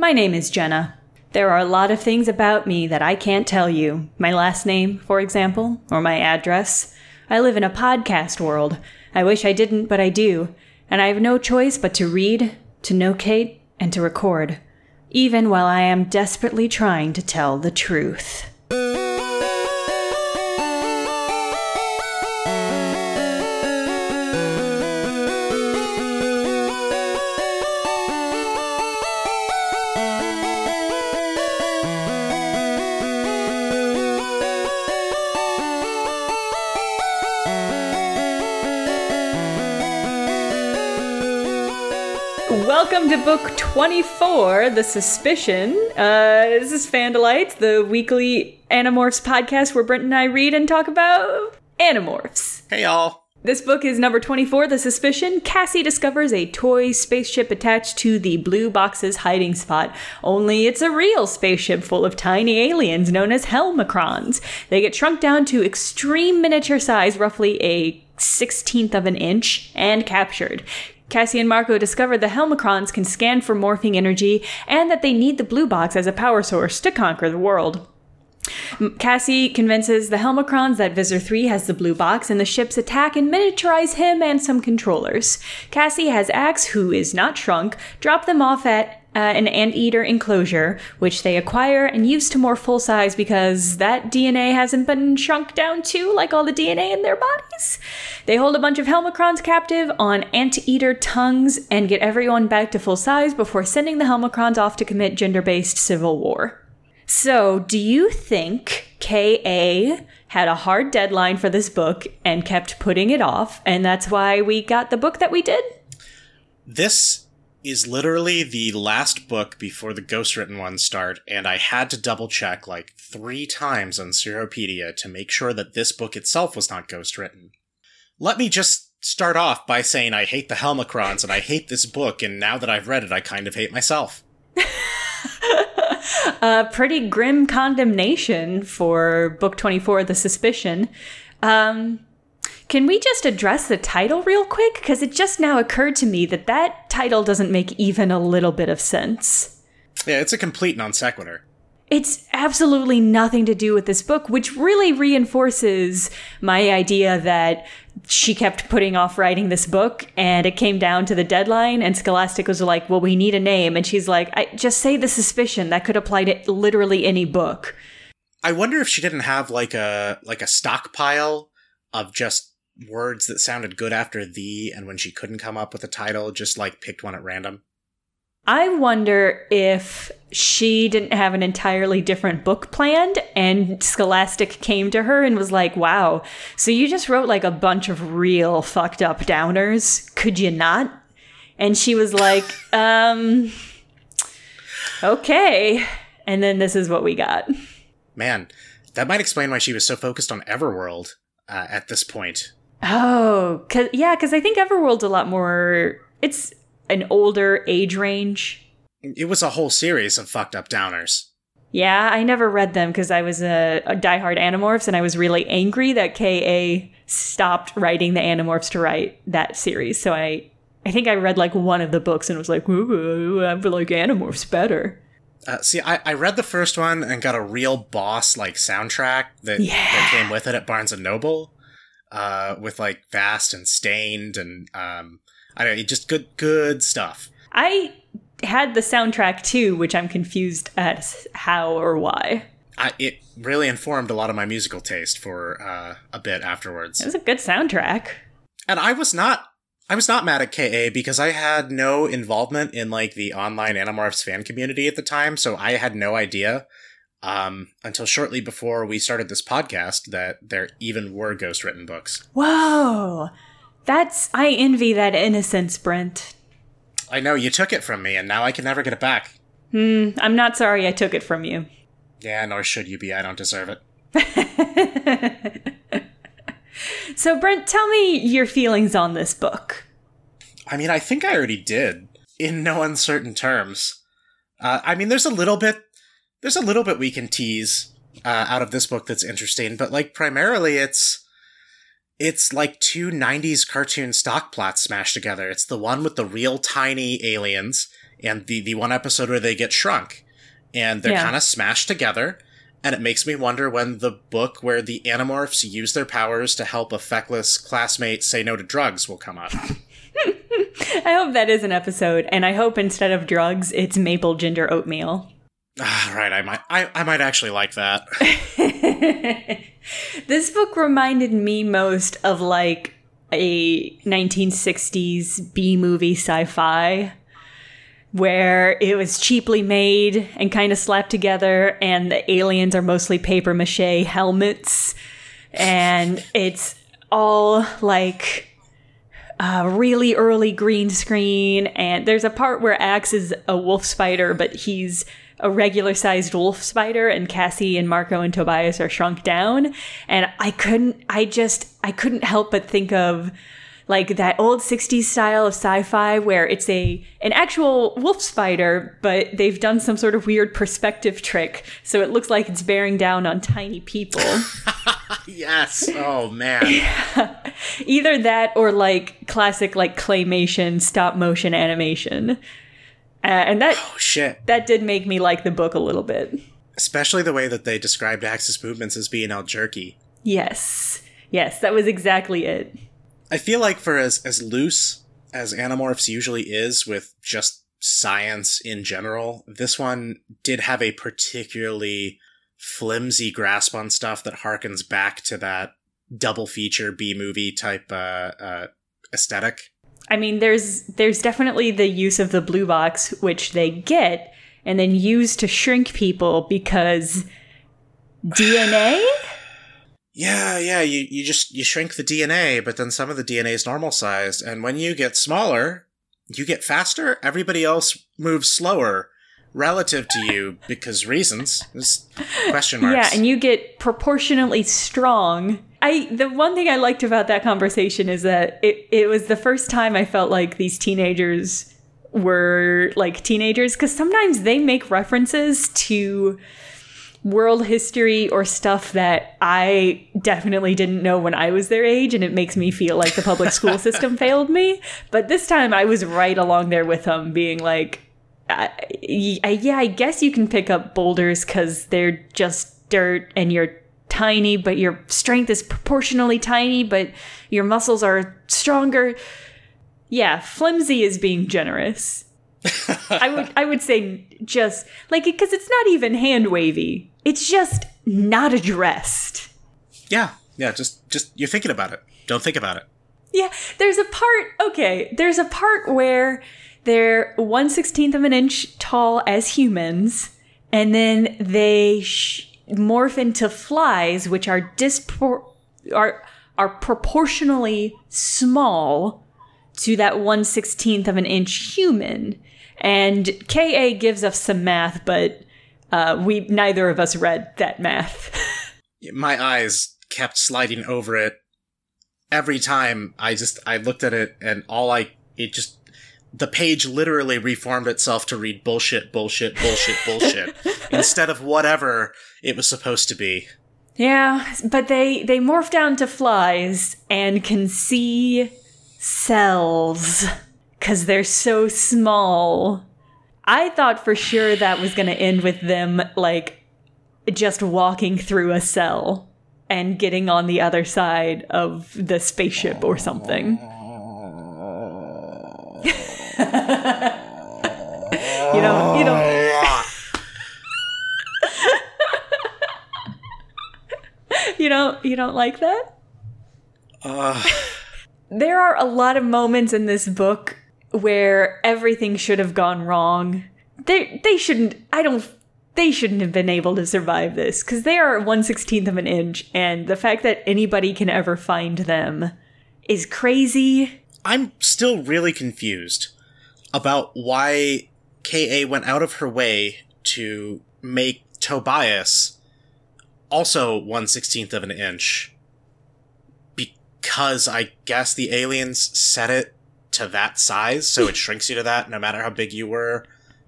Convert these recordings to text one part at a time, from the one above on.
My name is Jenna. There are a lot of things about me that I can't tell you. My last name, for example, or my address. I live in a podcast world. I wish I didn't, but I do. And I have no choice but to read, to nocate, and to record. Even while I am desperately trying to tell the truth. 24, The Suspicion. Uh, this is Fandalites, the weekly Animorphs podcast where Brent and I read and talk about Animorphs. Hey, y'all. This book is number 24, The Suspicion. Cassie discovers a toy spaceship attached to the blue box's hiding spot. Only it's a real spaceship full of tiny aliens known as Helmacrons. They get shrunk down to extreme miniature size, roughly a 16th of an inch, and captured. Cassie and Marco discover the Helmacrons can scan for morphing energy and that they need the blue box as a power source to conquer the world. Cassie convinces the Helmacrons that Visser 3 has the blue box and the ships attack and miniaturize him and some controllers. Cassie has Ax, who is not shrunk, drop them off at uh, an anteater enclosure, which they acquire and use to more full size because that DNA hasn't been shrunk down to like all the DNA in their bodies. They hold a bunch of Helmacrons captive on anteater tongues and get everyone back to full size before sending the Helmacrons off to commit gender based civil war. So, do you think KA had a hard deadline for this book and kept putting it off, and that's why we got the book that we did? This is literally the last book before the ghostwritten ones start, and I had to double check like three times on Seropedia to make sure that this book itself was not ghostwritten. Let me just start off by saying I hate the Helmacrons and I hate this book, and now that I've read it, I kind of hate myself. a pretty grim condemnation for book 24 the suspicion um, can we just address the title real quick because it just now occurred to me that that title doesn't make even a little bit of sense yeah it's a complete non sequitur it's absolutely nothing to do with this book, which really reinforces my idea that she kept putting off writing this book and it came down to the deadline and Scholastic was like, "Well, we need a name." And she's like, I, "Just say the suspicion. That could apply to literally any book." I wonder if she didn't have like a like a stockpile of just words that sounded good after the and when she couldn't come up with a title, just like picked one at random. I wonder if she didn't have an entirely different book planned and Scholastic came to her and was like, wow, so you just wrote like a bunch of real fucked up downers. Could you not? And she was like, um, okay. And then this is what we got. Man, that might explain why she was so focused on Everworld uh, at this point. Oh, cause, yeah, because I think Everworld's a lot more. It's an older age range. It was a whole series of fucked up downers. Yeah, I never read them because I was a, a diehard Animorphs and I was really angry that KA stopped writing the Animorphs to write that series. So I I think I read like one of the books and was like, ooh, I feel like Animorphs better. Uh, see, I, I read the first one and got a real boss like soundtrack that, Yeah. that came with it at Barnes and Noble, uh, with like Vast and Stained and um, I don't know, just good good stuff. I had the soundtrack too, which I'm confused as how or why. I, it really informed a lot of my musical taste for uh, a bit afterwards. It was a good soundtrack. And I was not I was not mad at KA because I had no involvement in like the online Animorphs fan community at the time, so I had no idea um, until shortly before we started this podcast that there even were ghost written books. Whoa. That's I envy that innocence, Brent. I know you took it from me, and now I can never get it back. Hmm, I'm not sorry I took it from you. Yeah, nor should you be. I don't deserve it. So, Brent, tell me your feelings on this book. I mean, I think I already did in no uncertain terms. Uh, I mean, there's a little bit, there's a little bit we can tease uh, out of this book that's interesting, but like primarily it's, it's like two '90s cartoon stock plots smashed together. It's the one with the real tiny aliens and the the one episode where they get shrunk, and they're Yeah. kind of smashed together. And it makes me wonder when the book where the Animorphs use their powers to help a feckless classmate say no to drugs will come up. I hope that is an episode, and I hope instead of drugs, it's maple ginger oatmeal. Ah, right, I might, I, I might actually like that. this book reminded me most of like a 1960s B movie sci fi where it was cheaply made and kind of slapped together, and the aliens are mostly paper mache helmets, and it's all like a really early green screen, and there's a part where Ax is a wolf spider, but he's a regular sized wolf spider, and Cassie and Marco and Tobias are shrunk down. And I couldn't, I just, I couldn't help but think of like that old 60s style of sci-fi where it's a an actual wolf spider but they've done some sort of weird perspective trick so it looks like it's bearing down on tiny people yes. Oh man. yeah. either that or like classic like claymation stop motion animation uh, and that Oh shit. that did make me like the book a little bit Especially the way that they described Ax's movements as being all jerky. yes yes that was exactly it I feel like for as as loose as Animorphs usually is with just science in general, this one did have a particularly flimsy grasp on stuff that harkens back to that double feature B movie type uh, uh, aesthetic. I mean, there's there's definitely the use of the blue box, which they get and then use to shrink people because DNA. Yeah, yeah, you, you just you shrink the DNA, but then some of the DNA is normal sized, and when you get smaller, you get faster. Everybody else moves slower relative to you because reasons. There's question marks. Yeah, and you get proportionately strong. I the one thing I liked about that conversation is that it, it was the first time I felt like these teenagers were like teenagers because sometimes they make references to world history or stuff that I definitely didn't know when I was their age, and it makes me feel like the public school system failed me. But this time I was right along there with them, being like, I, I, yeah, I guess you can pick up boulders because they're just dirt and you're tiny, but your strength is proportionally tiny, but your muscles are stronger. Yeah, flimsy is being generous. I would I would say just like because it's not even hand wavy. It's just not addressed. Yeah, yeah, just just you're thinking about it. Don't think about it. Yeah, there's a part. Okay, there's a part where they're one sixteenth of an inch tall as humans, and then they sh- morph into flies, which are dispor- are are proportionally small to that one sixteenth of an inch human. And Ka gives us some math, but uh, we neither of us read that math. My eyes kept sliding over it every time. I just I looked at it, and all I it just the page literally reformed itself to read bullshit, bullshit, bullshit, bullshit instead of whatever it was supposed to be. Yeah, but they they morph down to flies and can see cells cuz they're so small. I thought for sure that was going to end with them like just walking through a cell and getting on the other side of the spaceship or something. you know, you know, you don't you don't like that? Uh, There are a lot of moments in this book where everything should have gone wrong. They they shouldn't. I don't. They shouldn't have been able to survive this because they are one sixteenth of an inch, and the fact that anybody can ever find them is crazy. I'm still really confused about why KA went out of her way to make Tobias also one sixteenth of an inch. Because I guess the aliens set it to that size, so it shrinks you to that no matter how big you were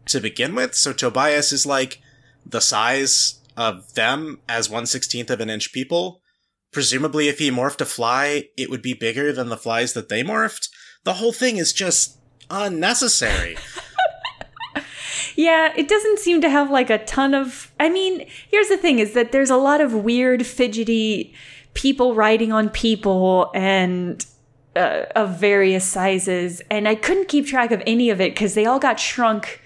to begin with. So Tobias is like the size of them as one sixteenth of an inch people. Presumably, if he morphed a fly, it would be bigger than the flies that they morphed. The whole thing is just unnecessary. Yeah, it doesn't seem to have like a ton of. I mean, here's the thing is that there's a lot of weird, fidgety people riding on people and uh, of various sizes. And I couldn't keep track of any of it because they all got shrunk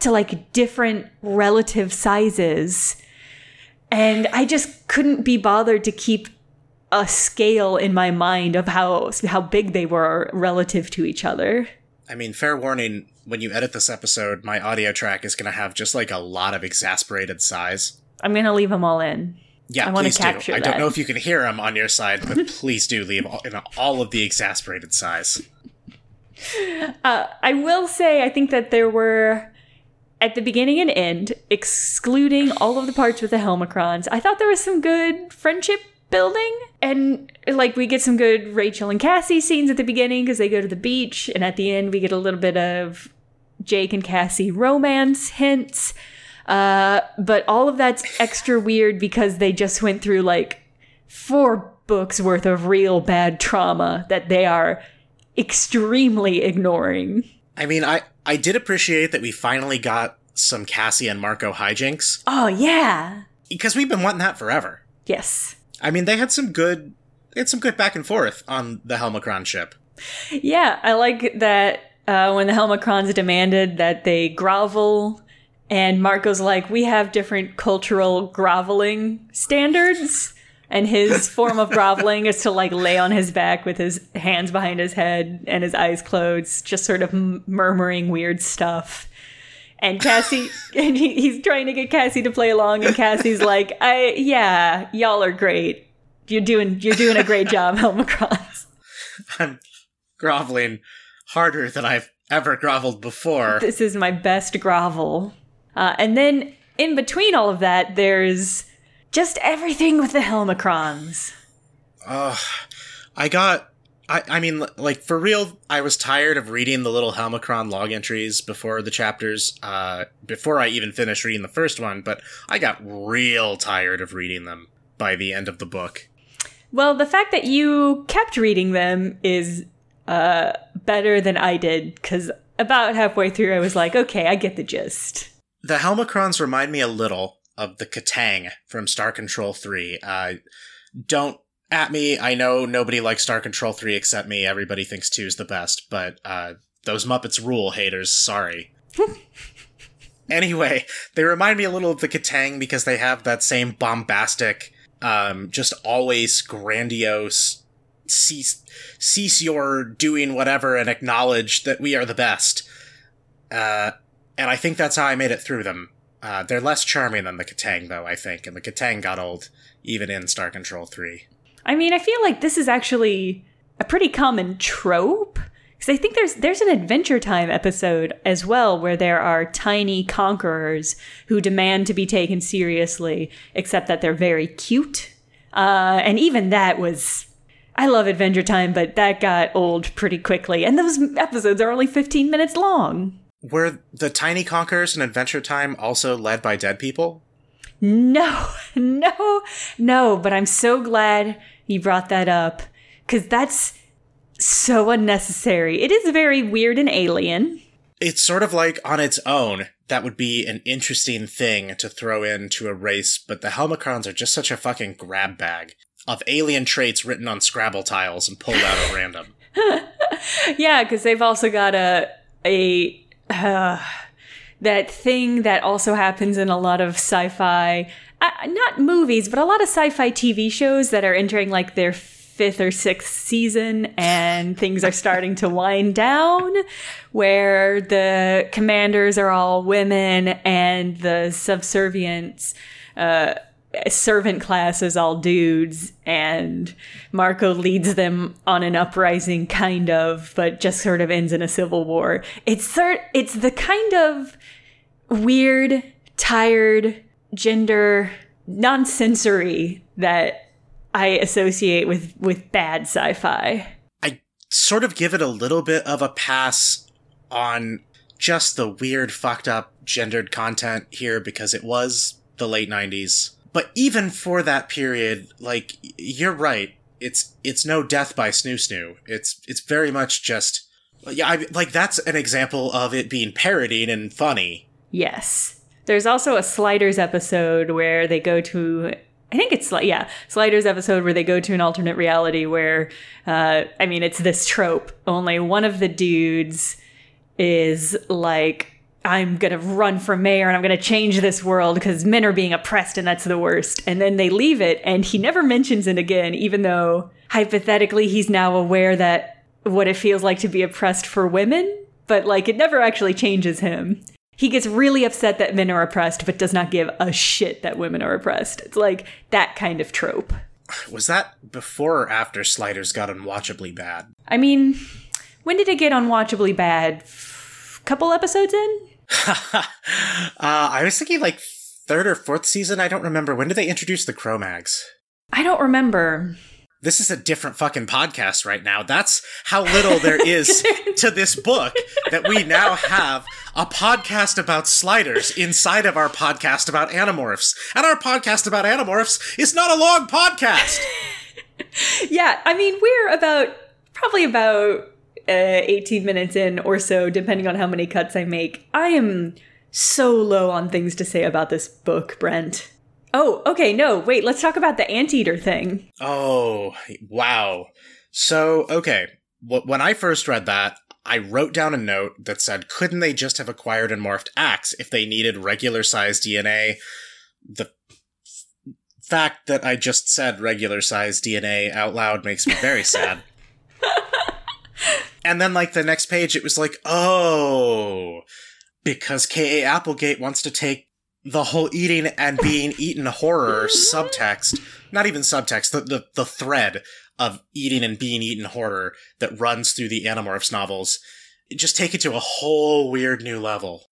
to like different relative sizes. And I just couldn't be bothered to keep a scale in my mind of how how big they were relative to each other. I mean, fair warning, when you edit this episode, my audio track is going to have just like a lot of exasperated sighs. I'm going to leave them all in. Yeah, I please capture do. I that. don't know if you can hear them on your side, but please do leave all, in all of the exasperated sighs. Uh, I will say, I think that there were, at the beginning and end, excluding all of the parts with the Helmacrons, I thought there was some good friendship building. And, like, we get some good Rachel and Cassie scenes at the beginning because they go to the beach. And at the end, we get a little bit of Jake and Cassie romance hints. Uh, but all of that's extra weird because they just went through, like, four books worth of real bad trauma that they are extremely ignoring. I mean, I I did appreciate that we finally got some Cassie and Marco hijinks Oh, yeah. because we've been wanting that forever. Yes. I mean, they had some good they had some good back and forth on the Helmacron ship. Yeah, I like that uh, when the Helmacrons demanded that they grovel, and Marco's like, we have different cultural groveling standards. And his form of groveling is to like lay on his back with his hands behind his head and his eyes closed, just sort of m- murmuring weird stuff. And Cassie, and he, he's trying to get Cassie to play along, and Cassie's like, "I yeah, y'all are great. You're doing you're doing a great job, Helmacrons." I'm groveling harder than I've ever groveled before. this is my best grovel. Uh, and then in between all of that, there's just everything with the Helmacrons. Ugh. I got. I, I mean, like, for real, I was tired of reading the little Helmacron log entries before the chapters, uh, before I even finished reading the first one, but I got real tired of reading them by the end of the book. Well, the fact that you kept reading them is uh, better than I did, because about halfway through, I was like, okay, I get the gist. The Helmacrons remind me a little of the K'tang from Star Control 3. Uh, don't at me. I know nobody likes Star Control 3 except me. Everybody thinks 2 is the best, but uh, those Muppets rule, haters. Sorry. anyway, they remind me a little of the K'tang because they have that same bombastic, um, just always grandiose, cease, cease your doing whatever and acknowledge that we are the best. Uh, and I think that's how I made it through them. Uh, they're less charming than the K'tang, though, I think, and the K'tang got old even in Star Control 3. I mean, I feel like this is actually a pretty common trope. Because I think there's there's an Adventure Time episode as well where there are tiny conquerors who demand to be taken seriously, except that they're very cute. Uh, and even that was, I love Adventure Time, but that got old pretty quickly. And those episodes are only 15 minutes long. Were the Tiny Conquerors in Adventure Time also led by dead people? No, no, no. But I'm so glad you brought that up because that's so unnecessary. It is very weird and alien. It's sort of like on its own, that would be an interesting thing to throw into a race, but the Helmacrons are just such a fucking grab bag of alien traits written on Scrabble tiles and pulled out at random. Yeah, because they've also got a a uh, that thing that also happens in a lot of sci-fi, uh, not movies, but a lot of sci-fi TV shows that are entering like their fifth or sixth season, and things are starting to wind down, where the commanders are all women and the subservients. Uh, servant class is all dudes and Marco leads them on an uprising kind of but just sort of ends in a civil war. It's sort it's the kind of weird, tired gender nonsensory that I associate with with bad sci-fi. I sort of give it a little bit of a pass on just the weird, fucked up, gendered content here because it was the late 90s. But even for that period, like, you're right. It's it's no death by snoo snoo. It's it's very much just yeah. I, like that's an example of it being parodied and funny. Yes. There's also a Sliders episode where they go to I think it's like yeah, Sliders episode where they go to an alternate reality where uh I mean it's this trope. Only one of the dudes is like I'm gonna run for mayor and I'm gonna change this world because men are being oppressed and that's the worst. And then they leave it and he never mentions it again, even though hypothetically he's now aware that what it feels like to be oppressed for women, but like it never actually changes him. He gets really upset that men are oppressed, but does not give a shit that women are oppressed. It's like that kind of trope. Was that before or after Sliders got unwatchably bad? I mean, when did it get unwatchably bad? Couple episodes in? uh, I was thinking like third or fourth season. I don't remember. When did they introduce the Kromaggs? I don't remember. This is a different fucking podcast right now. That's how little there is to this book that we now have a podcast about sliders inside of our podcast about Animorphs. And our podcast about Animorphs is not a long podcast. yeah, I mean, we're about probably about uh, 18 minutes in or so, depending on how many cuts I make. I am so low on things to say about this book, Brent. Oh, okay, no, wait, let's talk about the anteater thing. Oh, wow. So, okay, when I first read that, I wrote down a note that said, couldn't they just have acquired and morphed Ax if they needed regular sized DNA? The fact that I just said regular sized DNA out loud makes me very sad. And then, like, the next page, it was like, oh, because K.A. Applegate wants to take the whole eating and being eaten horror subtext, not even subtext, the, the, the thread of eating and being eaten horror that runs through the Animorphs novels, just take it to a whole weird new level.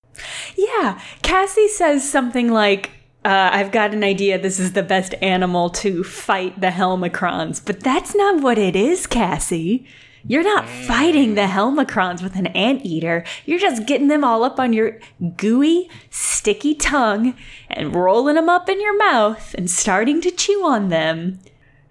Yeah, Cassie says something like, uh, I've got an idea this is the best animal to fight the Helmacrons, but that's not what it is, Cassie. You're not fighting the Helmacrons with an anteater. You're just getting them all up on your gooey, sticky tongue and rolling them up in your mouth and starting to chew on them.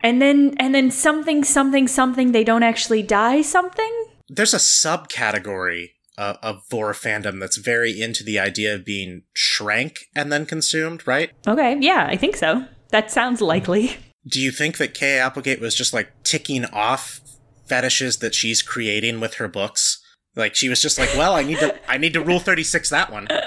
And then and then something something something they don't actually die something? There's a subcategory uh, of Vore fandom that's very into the idea of being shrank and then consumed, right? Okay, yeah, I think so. That sounds likely. Do you think that Kay Applegate was just like ticking off fetishes that she's creating with her books. Like she was just like, well, I need to I need to rule 36 that one.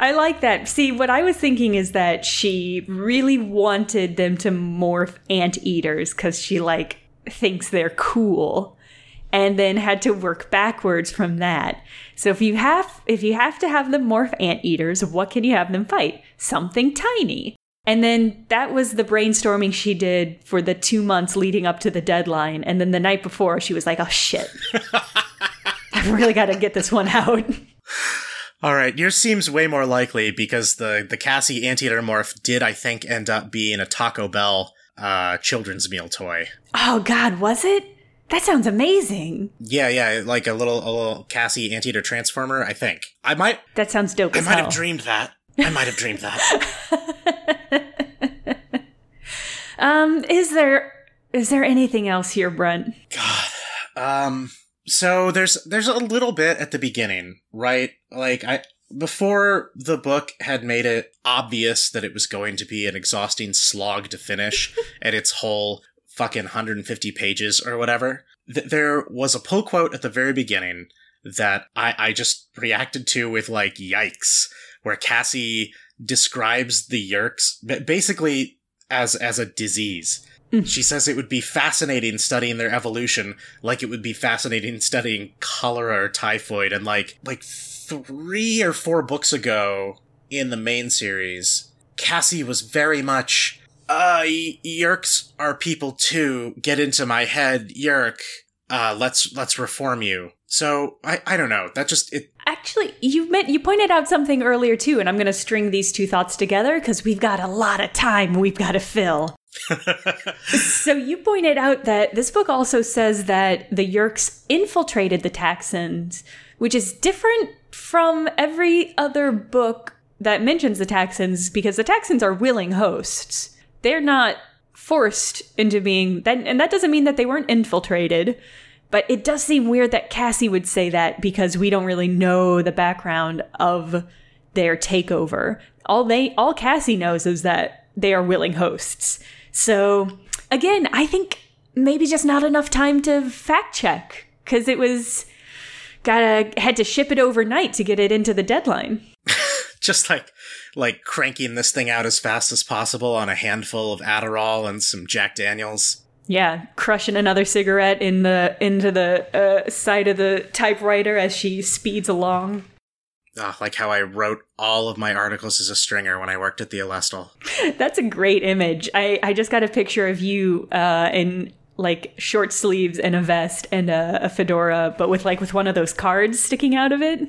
I like that. See, what I was thinking is that she really wanted them to morph anteaters cuz she like thinks they're cool and then had to work backwards from that. So if you have if you have to have them morph anteaters, what can you have them fight? Something tiny. And then that was the brainstorming she did for the two months leading up to the deadline. And then the night before, she was like, oh shit. I've really got to get this one out. All right, yours seems way more likely because the, the Cassie anteater morph did, I think, end up being a Taco Bell uh, children's meal toy. Oh, God, was it? That sounds amazing. Yeah, yeah, like a little a little Cassie anteater transformer. I think I might. That sounds dope. I might hell. have dreamed that. I might have dreamed that. um, is there is there anything else here, Brent? God. Um so there's there's a little bit at the beginning, right? Like I before the book had made it obvious that it was going to be an exhausting slog to finish at its whole fucking 150 pages or whatever. Th- there was a pull quote at the very beginning that I, I just reacted to with like yikes where Cassie describes the Yeerks basically as as a disease. Mm. She says it would be fascinating studying their evolution, like it would be fascinating studying cholera or typhoid, and like like three or four books ago in the main series, Cassie was very much uh Yeerks are people too. Get into my head, Yeerk. Uh let's let's reform you. So I, I don't know. That just it Actually, you meant you pointed out something earlier too, and I'm going to string these two thoughts together because we've got a lot of time we've got to fill. so you pointed out that this book also says that the Yeerks infiltrated the Taxxons, which is different from every other book that mentions the Taxxons because the Taxxons are willing hosts. They're not forced into being that and that doesn't mean that they weren't infiltrated but it does seem weird that Cassie would say that because we don't really know the background of their takeover. All they all Cassie knows is that they are willing hosts. So again, I think maybe just not enough time to fact check because it was gotta had to ship it overnight to get it into the deadline. Just like like cranking this thing out as fast as possible on a handful of Adderall and some Jack Daniels. Yeah, crushing another cigarette in the into the uh, side of the typewriter as she speeds along. Oh, like how I wrote all of my articles as a stringer when I worked at the Alestle. That's a great image. I, I just got a picture of you uh, in like short sleeves and a vest and a, a fedora, but with like with one of those cards sticking out of it.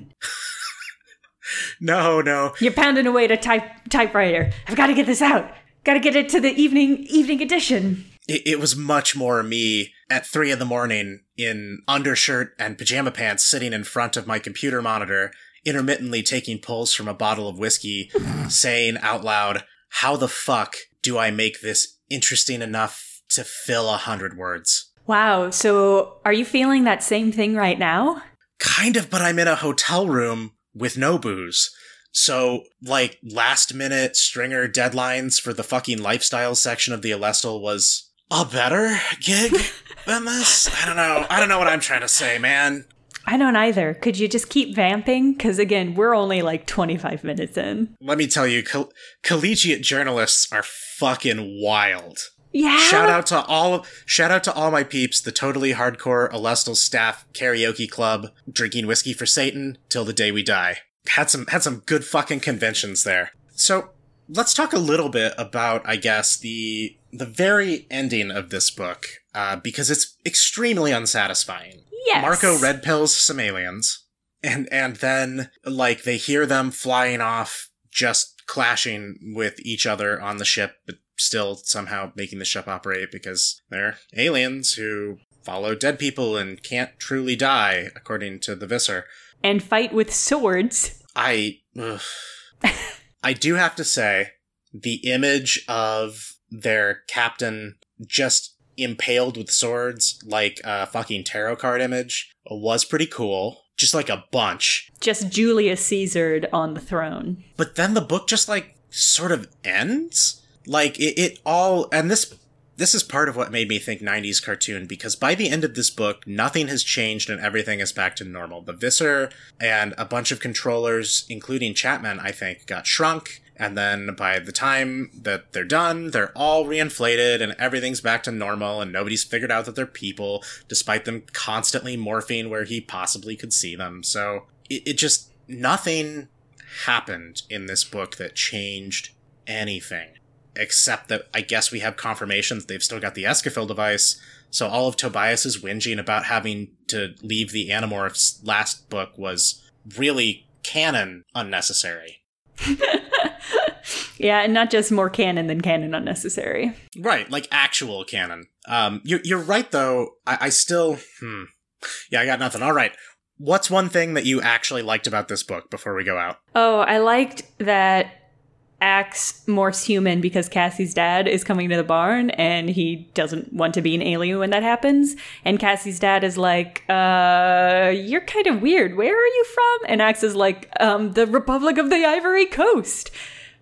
No, no. You're pounding away at a type typewriter. I've got to get this out. Got to get it to the evening evening edition. It, it was much more me at three in the morning in undershirt and pajama pants sitting in front of my computer monitor, intermittently taking pulls from a bottle of whiskey, saying out loud, How the fuck do I make this interesting enough to fill a hundred words? Wow. So are you feeling that same thing right now? Kind of, but I'm in a hotel room with no booze. So, like, last minute stringer deadlines for the fucking lifestyle section of the Alestle was a better gig than this? I don't know. I don't know what I'm trying to say, man. I don't either. Could you just keep vamping? Because again, we're only like 25 minutes in. Let me tell you, coll- collegiate journalists are fucking wild. Yeah. Shout out to all shout out to all my peeps, the totally hardcore Alestle staff karaoke club, drinking whiskey for Satan till the day we die. Had some had some good fucking conventions there. So let's talk a little bit about, I guess, the the very ending of this book, uh, because it's extremely unsatisfying. Yes. Marco red pills some aliens, and and then like they hear them flying off, just clashing with each other on the ship, but still somehow making the ship operate because they're aliens who follow dead people and can't truly die, according to the Visser. And fight with swords. I, ugh. I do have to say, the image of their captain just impaled with swords, like a fucking tarot card image, was pretty cool. Just like a bunch. Just Julius Caesared on the throne. But then the book just like sort of ends. Like it, it all, and this this is part of what made me think 90s cartoon because by the end of this book, nothing has changed and everything is back to normal. The Visser and a bunch of controllers, including Chapman, I think, got shrunk. And then by the time that they're done, they're all reinflated and everything's back to normal and nobody's figured out that they're people, despite them constantly morphing where he possibly could see them. So it, it just, nothing happened in this book that changed anything except that I guess we have confirmation that they've still got the Escafil device. So all of Tobias's whinging about having to leave the Animorphs last book was really canon unnecessary. yeah, and not just more canon than canon unnecessary. Right, like actual canon. Um, you're, you're right though. I, I still, hmm. Yeah, I got nothing. All right. What's one thing that you actually liked about this book before we go out? Oh, I liked that acts more human because Cassie's dad is coming to the barn and he doesn't want to be an alien when that happens. And Cassie's dad is like, uh, you're kind of weird. Where are you from? And Ax is like, um, the Republic of the Ivory Coast.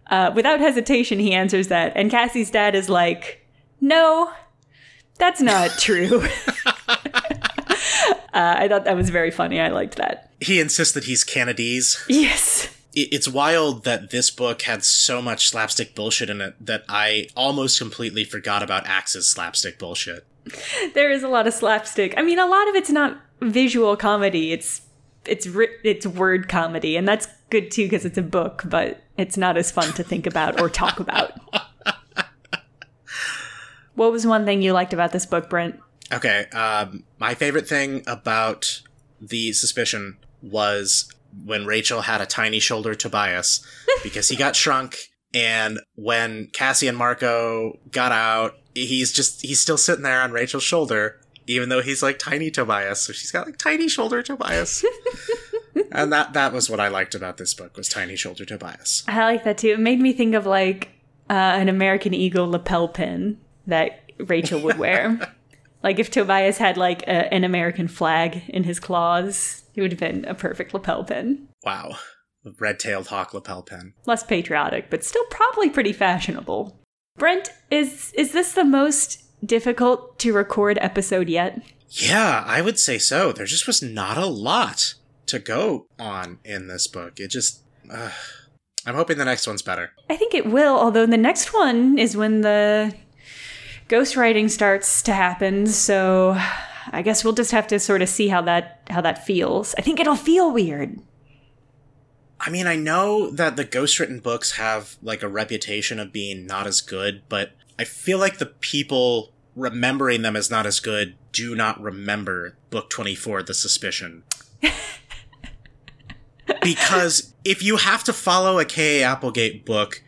Uh, without hesitation, he answers that. And Cassie's dad is like, no, that's not true. uh, I thought that was very funny. I liked that. He insists that he's Canadese. Yes it's wild that this book had so much slapstick bullshit in it that I almost completely forgot about Ax's slapstick bullshit. There is a lot of slapstick. I mean, a lot of it's not visual comedy. It's it's it's word comedy, and that's good too because it's a book, but it's not as fun to think about or talk about. what was one thing you liked about this book, Brent? Okay, um, my favorite thing about the suspicion was when Rachel had a tiny shoulder Tobias because he got shrunk. And when Cassie and Marco got out, he's just, he's still sitting there on Rachel's shoulder, even though he's like tiny Tobias. So she's got like tiny shoulder Tobias. and that, that was what I liked about this book was tiny shoulder Tobias. I like that too. It made me think of like uh, an American Eagle lapel pin that Rachel would wear. like if Tobias had like a, an American flag in his claws, it would have been a perfect lapel pin. Wow. red tailed hawk lapel pin. Less patriotic, but still probably pretty fashionable. Brent, is is this the most difficult to record episode yet? Yeah, I would say so. There just was not a lot to go on in this book. It just. Uh, I'm hoping the next one's better. I think it will, although the next one is when the ghostwriting starts to happen, so I guess we'll just have to sort of see how that how that feels. I think it'll feel weird. I mean, I know that the ghostwritten books have like a reputation of being not as good, but I feel like the people remembering them as not as good do not remember book 24 the suspicion because if you have to follow a K.A. Applegate book,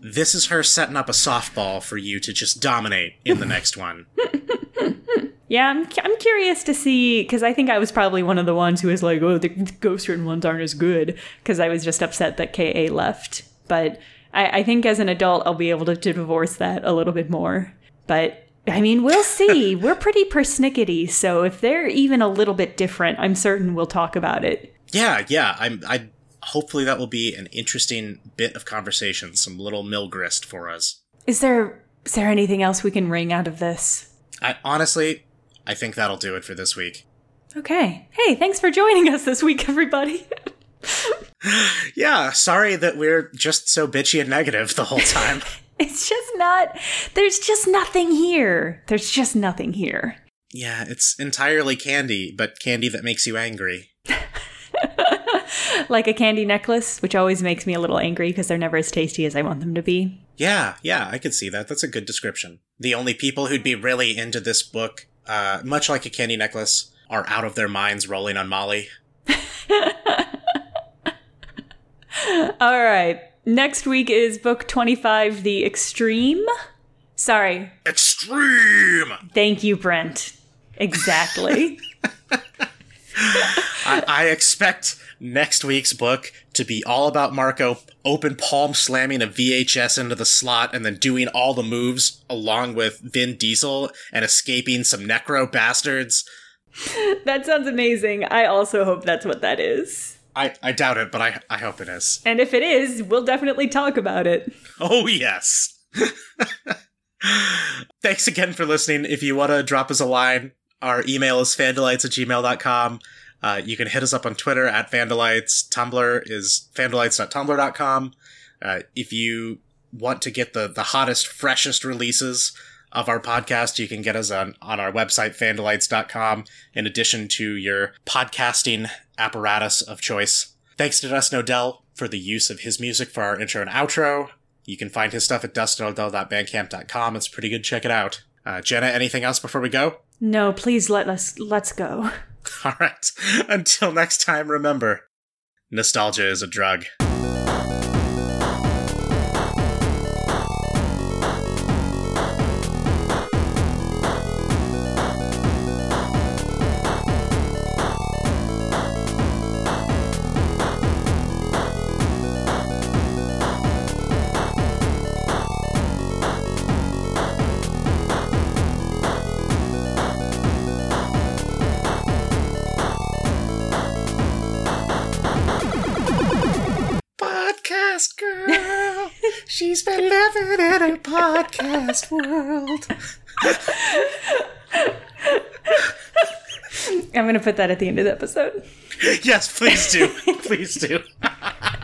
this is her setting up a softball for you to just dominate in the next one. Yeah, I'm, I'm curious to see because I think I was probably one of the ones who was like, oh, the ghostwritten ones aren't as good because I was just upset that KA left. But I, I think as an adult, I'll be able to, to divorce that a little bit more. But I mean, we'll see. We're pretty persnickety, so if they're even a little bit different, I'm certain we'll talk about it. Yeah, yeah. I'm. I hopefully that will be an interesting bit of conversation, some little mill grist for us. Is there is there anything else we can wring out of this? I honestly, I think that'll do it for this week. Okay. Hey, thanks for joining us this week, everybody. yeah, sorry that we're just so bitchy and negative the whole time. it's just not. There's just nothing here. There's just nothing here. Yeah, it's entirely candy, but candy that makes you angry. like a candy necklace, which always makes me a little angry because they're never as tasty as I want them to be. Yeah, yeah, I could see that. That's a good description. The only people who'd be really into this book, uh, much like a candy necklace, are out of their minds rolling on Molly. All right. Next week is book 25, The Extreme. Sorry. Extreme! Thank you, Brent. Exactly. I, I expect next week's book to be all about Marco open palm slamming a VHS into the slot and then doing all the moves along with Vin Diesel and escaping some necro bastards. that sounds amazing. I also hope that's what that is. I, I doubt it, but I, I hope it is. And if it is, we'll definitely talk about it. Oh, yes. Thanks again for listening. If you want to drop us a line, our email is fandalites at gmail.com. Uh, you can hit us up on Twitter at Fandalites. Tumblr is fandalites.tumblr.com. Uh, if you want to get the, the hottest, freshest releases of our podcast, you can get us on, on our website, fandalites.com, in addition to your podcasting apparatus of choice. Thanks to Dustin Odell for the use of his music for our intro and outro. You can find his stuff at dustinodell.bandcamp.com. It's pretty good. Check it out. Uh, Jenna, anything else before we go? No, please let us let's go. All right. Until next time, remember nostalgia is a drug. She's been living in a podcast world. I'm going to put that at the end of the episode. Yes, please do. please do.